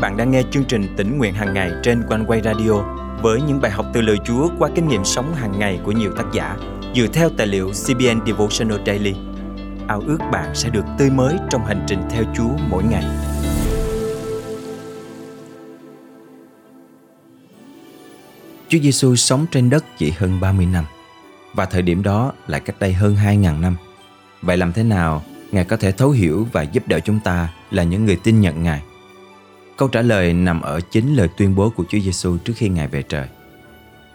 bạn đang nghe chương trình tỉnh nguyện hàng ngày trên quanh quay radio với những bài học từ lời Chúa qua kinh nghiệm sống hàng ngày của nhiều tác giả dựa theo tài liệu CBN Devotional Daily. Ao ước bạn sẽ được tươi mới trong hành trình theo Chúa mỗi ngày. Chúa Giêsu sống trên đất chỉ hơn 30 năm và thời điểm đó lại cách đây hơn 2.000 năm. Vậy làm thế nào Ngài có thể thấu hiểu và giúp đỡ chúng ta là những người tin nhận Ngài? Câu trả lời nằm ở chính lời tuyên bố của Chúa Giêsu trước khi Ngài về trời.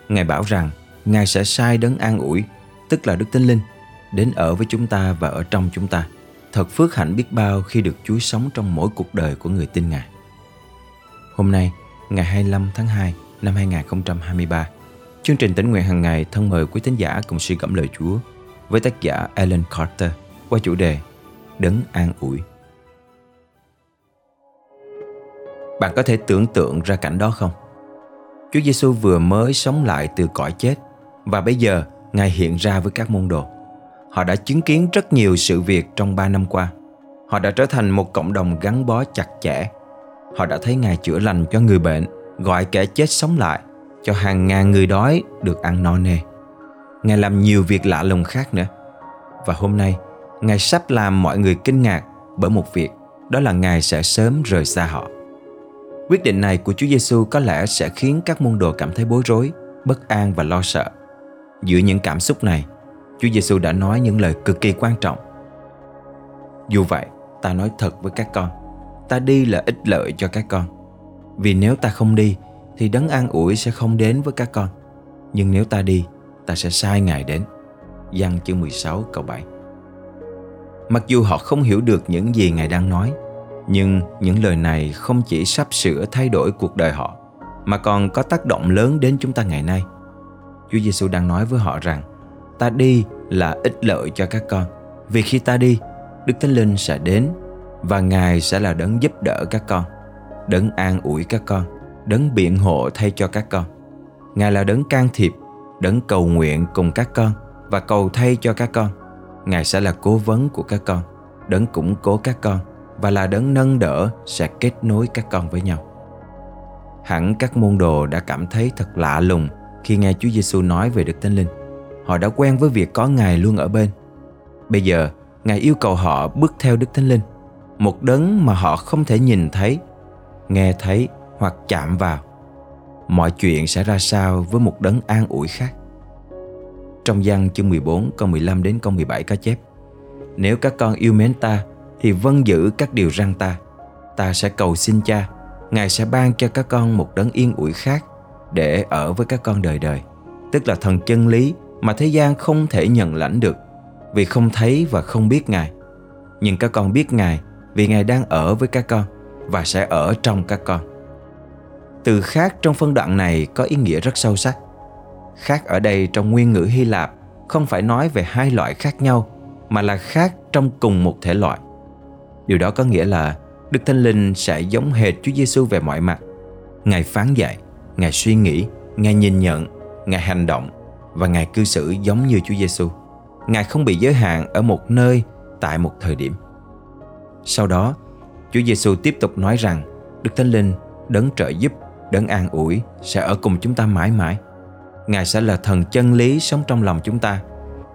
Ngài bảo rằng Ngài sẽ sai đấng an ủi, tức là Đức Tinh Linh, đến ở với chúng ta và ở trong chúng ta. Thật phước hạnh biết bao khi được Chúa sống trong mỗi cuộc đời của người tin Ngài. Hôm nay, ngày 25 tháng 2 năm 2023, chương trình tỉnh nguyện hàng ngày thân mời quý tín giả cùng suy gẫm lời Chúa với tác giả Alan Carter qua chủ đề Đấng an ủi. Bạn có thể tưởng tượng ra cảnh đó không? Chúa Giêsu vừa mới sống lại từ cõi chết và bây giờ Ngài hiện ra với các môn đồ. Họ đã chứng kiến rất nhiều sự việc trong 3 năm qua. Họ đã trở thành một cộng đồng gắn bó chặt chẽ. Họ đã thấy Ngài chữa lành cho người bệnh, gọi kẻ chết sống lại, cho hàng ngàn người đói được ăn no nê. Ngài làm nhiều việc lạ lùng khác nữa. Và hôm nay, Ngài sắp làm mọi người kinh ngạc bởi một việc, đó là Ngài sẽ sớm rời xa họ. Quyết định này của Chúa Giêsu có lẽ sẽ khiến các môn đồ cảm thấy bối rối, bất an và lo sợ. Giữa những cảm xúc này, Chúa Giêsu đã nói những lời cực kỳ quan trọng. Dù vậy, ta nói thật với các con, ta đi là ích lợi cho các con. Vì nếu ta không đi, thì đấng an ủi sẽ không đến với các con. Nhưng nếu ta đi, ta sẽ sai Ngài đến. Giăng chương 16 câu 7 Mặc dù họ không hiểu được những gì Ngài đang nói, nhưng những lời này không chỉ sắp sửa thay đổi cuộc đời họ, mà còn có tác động lớn đến chúng ta ngày nay. Chúa Giêsu đang nói với họ rằng, ta đi là ích lợi cho các con, vì khi ta đi, Đức Thánh Linh sẽ đến và Ngài sẽ là đấng giúp đỡ các con, đấng an ủi các con, đấng biện hộ thay cho các con. Ngài là đấng can thiệp, đấng cầu nguyện cùng các con và cầu thay cho các con. Ngài sẽ là cố vấn của các con, đấng củng cố các con và là đấng nâng đỡ sẽ kết nối các con với nhau. Hẳn các môn đồ đã cảm thấy thật lạ lùng khi nghe Chúa Giêsu nói về Đức Thánh Linh. Họ đã quen với việc có Ngài luôn ở bên. Bây giờ, Ngài yêu cầu họ bước theo Đức Thánh Linh, một đấng mà họ không thể nhìn thấy, nghe thấy hoặc chạm vào. Mọi chuyện sẽ ra sao với một đấng an ủi khác? Trong văn chương 14 câu 15 đến câu 17 có chép Nếu các con yêu mến ta thì vâng giữ các điều răn ta. Ta sẽ cầu xin cha, Ngài sẽ ban cho các con một đấng yên ủi khác Để ở với các con đời đời. Tức là thần chân lý mà thế gian không thể nhận lãnh được Vì không thấy và không biết Ngài. Nhưng các con biết Ngài Vì Ngài đang ở với các con Và sẽ ở trong các con. Từ khác trong phân đoạn này có ý nghĩa rất sâu sắc. Khác ở đây trong nguyên ngữ Hy Lạp không phải nói về hai loại khác nhau, mà là khác trong cùng một thể loại. Điều đó có nghĩa là Đức Thánh Linh sẽ giống hệt Chúa Giêsu về mọi mặt. Ngài phán dạy, Ngài suy nghĩ, Ngài nhìn nhận, Ngài hành động và Ngài cư xử giống như Chúa Giêsu. Ngài không bị giới hạn ở một nơi tại một thời điểm. Sau đó, Chúa Giêsu tiếp tục nói rằng Đức Thánh Linh, đấng trợ giúp, đấng an ủi sẽ ở cùng chúng ta mãi mãi. Ngài sẽ là thần chân lý sống trong lòng chúng ta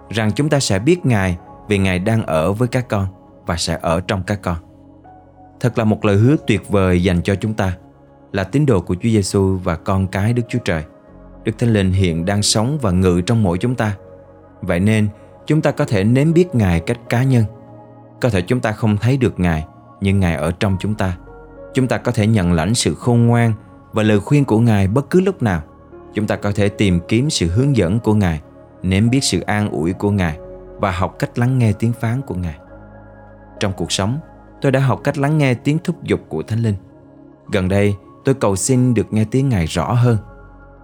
Rằng chúng ta sẽ biết Ngài Vì Ngài đang ở với các con và sẽ ở trong các con. Thật là một lời hứa tuyệt vời dành cho chúng ta Là tín đồ của Chúa Giêsu và con cái Đức Chúa Trời Đức Thánh Linh hiện đang sống và ngự trong mỗi chúng ta. Vậy nên chúng ta có thể nếm biết Ngài cách cá nhân. Có thể chúng ta không thấy được Ngài Nhưng Ngài ở trong chúng ta. Chúng ta có thể nhận lãnh sự khôn ngoan Và lời khuyên của Ngài bất cứ lúc nào. Chúng ta có thể tìm kiếm sự hướng dẫn của Ngài, nếm biết sự an ủi của Ngài và học cách lắng nghe tiếng phán của Ngài. Trong cuộc sống, tôi đã học cách lắng nghe tiếng thúc giục của Thánh Linh. Gần đây, tôi cầu xin được nghe tiếng Ngài rõ hơn.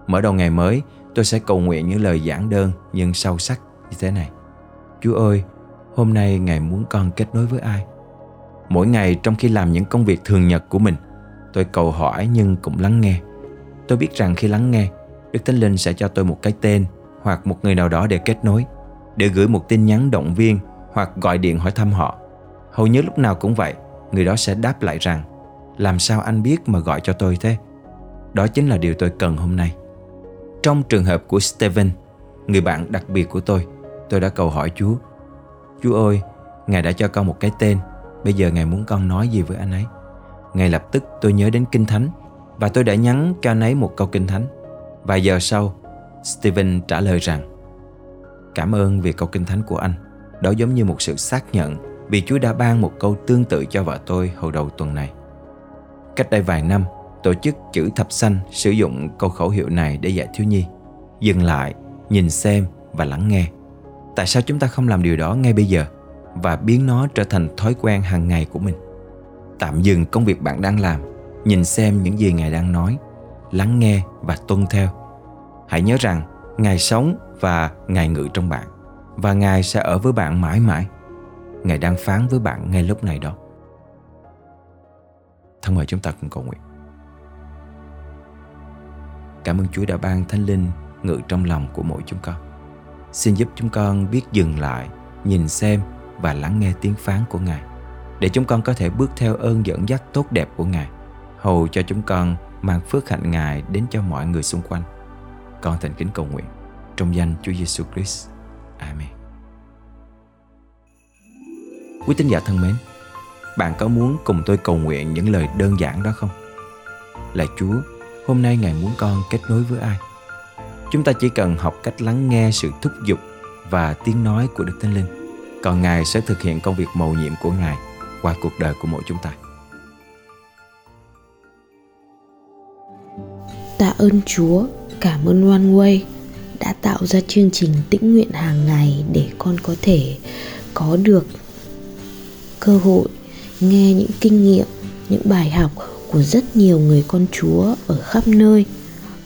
Mở đầu ngày mới, tôi sẽ cầu nguyện những lời giản đơn nhưng sâu sắc như thế này. Chúa ơi, hôm nay Ngài muốn con kết nối với ai? Mỗi ngày trong khi làm những công việc thường nhật của mình, tôi cầu hỏi nhưng cũng lắng nghe. Tôi biết rằng khi lắng nghe, Đức Thánh Linh sẽ cho tôi một cái tên hoặc một người nào đó để kết nối, để gửi một tin nhắn động viên hoặc gọi điện hỏi thăm họ. Hầu như lúc nào cũng vậy, người đó sẽ đáp lại rằng Làm sao anh biết mà gọi cho tôi thế? Đó chính là điều tôi cần hôm nay. Trong trường hợp của Steven Người bạn đặc biệt của tôi Tôi đã cầu hỏi Chúa. Chúa ơi Ngài đã cho con một cái tên Bây giờ Ngài muốn con nói gì với anh ấy? Ngay lập tức tôi nhớ đến Kinh Thánh Và tôi đã nhắn cho anh ấy một câu Kinh Thánh. Vài giờ sau Steven trả lời rằng Cảm ơn vì câu Kinh Thánh của anh. Đó giống như một sự xác nhận vì Chúa đã ban một câu tương tự cho vợ tôi hồi đầu tuần này. Cách đây vài năm Tổ chức chữ thập xanh sử dụng câu khẩu hiệu này để dạy thiếu nhi. Dừng lại, nhìn xem và lắng nghe. Tại sao chúng ta không làm điều đó ngay bây giờ Và biến nó trở thành thói quen hàng ngày của mình? Tạm dừng công việc bạn đang làm Nhìn xem những gì Ngài đang nói Lắng nghe và tuân theo. Hãy nhớ rằng Ngài sống và Ngài ngự trong bạn Và Ngài sẽ ở với bạn mãi mãi. Ngài đang phán với bạn ngay lúc này đó Thân mời chúng ta cùng cầu nguyện Cảm ơn Chúa đã ban Thánh Linh ngự trong lòng của mỗi chúng con Xin giúp chúng con biết dừng lại, nhìn xem và lắng nghe tiếng phán của Ngài để chúng con có thể bước theo ơn dẫn dắt tốt đẹp của Ngài hầu cho chúng con mang phước hạnh Ngài đến cho mọi người xung quanh. Con thành kính cầu nguyện trong danh Chúa Giêsu Christ. Amen. Quý tín giả thân mến, bạn có muốn cùng tôi cầu nguyện những lời đơn giản đó không? Lạy Chúa, hôm nay Ngài muốn con kết nối với ai? Chúng ta chỉ cần học cách lắng nghe sự thúc giục và tiếng nói của Đức Thánh Linh. Còn Ngài sẽ thực hiện công việc mầu nhiệm của Ngài qua cuộc đời của mỗi chúng ta. Tạ ơn Chúa, cảm ơn One Way đã tạo ra chương trình tĩnh nguyện hàng ngày để con có thể có được cơ hội nghe những kinh nghiệm, những bài học của rất nhiều người con Chúa ở khắp nơi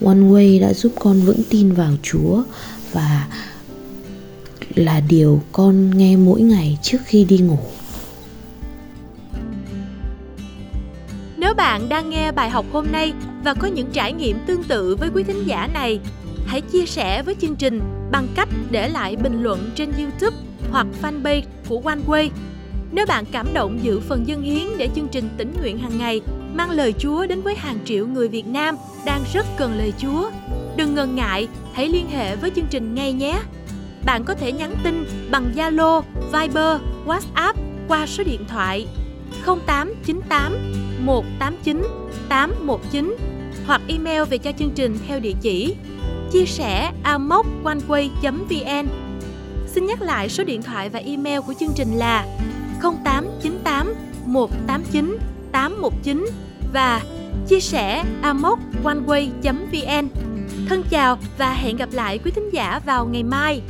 One Way đã giúp con vững tin vào Chúa và là điều con nghe mỗi ngày trước khi đi ngủ. Nếu bạn đang nghe bài học hôm nay và có những trải nghiệm tương tự với quý thính giả này, hãy chia sẻ với chương trình bằng cách để lại bình luận trên YouTube hoặc fanpage của One Way. Nếu bạn cảm động giữ phần dân hiến để chương trình tỉnh nguyện hàng ngày mang lời Chúa đến với hàng triệu người Việt Nam đang rất cần lời Chúa. Đừng ngần ngại, hãy liên hệ với chương trình ngay nhé. Bạn có thể nhắn tin bằng Zalo, Viber, WhatsApp qua số điện thoại 0898 189 819 hoặc email về cho chương trình theo địa chỉ chia sẻ amoconeway.vn Xin nhắc lại số điện thoại và email của chương trình là 0898 189 819 và chia sẻ amoconeway.vn. Thân chào và hẹn gặp lại quý thính giả vào ngày mai.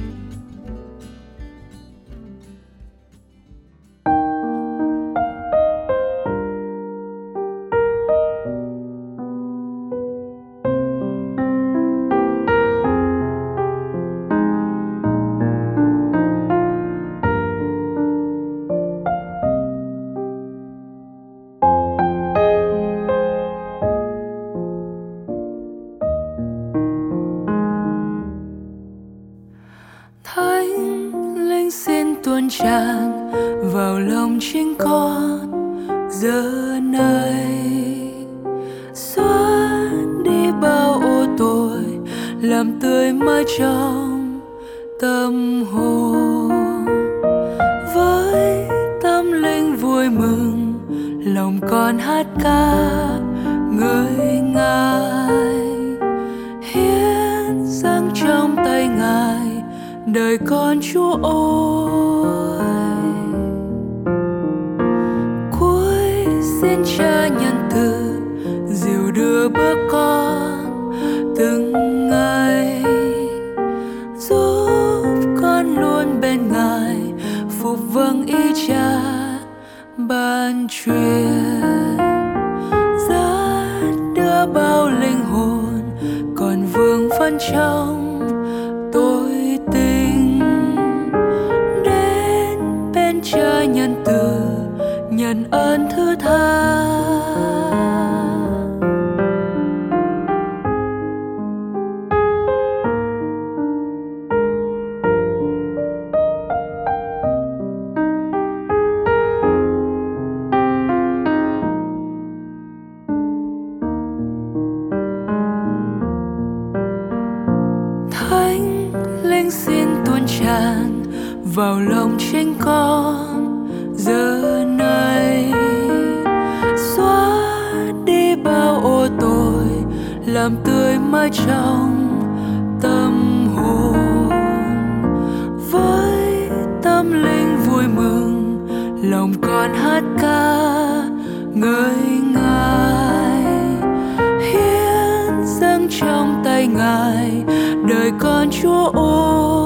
Vào lòng chính con giờ này. Xóa đi bao ô tội làm tươi mới trong tâm hồn. Với tâm linh vui mừng, lòng con hát ca người ngài. Hiến dâng trong tay ngài, đời con chúa ôi. Phục vâng ý cha ban truyền dẫn đưa bao linh hồn còn vương vấn trong tối tinh. Đến bên cha nhân từ, nhận ơn thứ vào lòng chính con giờ này. Xóa đi bao ô tội làm tươi mãi trong tâm hồn. Với tâm linh vui mừng, lòng con hát ca ngợi ngài. Hiến dâng trong tay ngài, đời con chúa ôi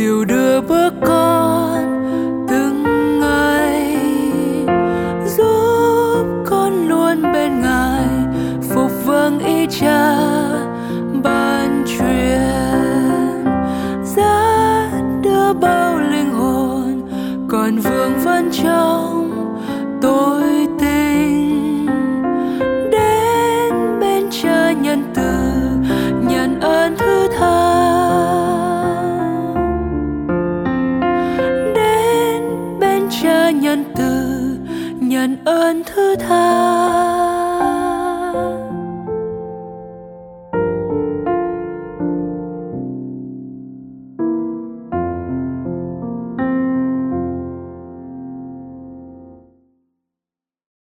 dìu đưa bước con từng ngày, giúp con luôn bên ngài, phục vâng ý cha ban truyền. Giá đưa bao linh hồn còn vương vấn trong tôi.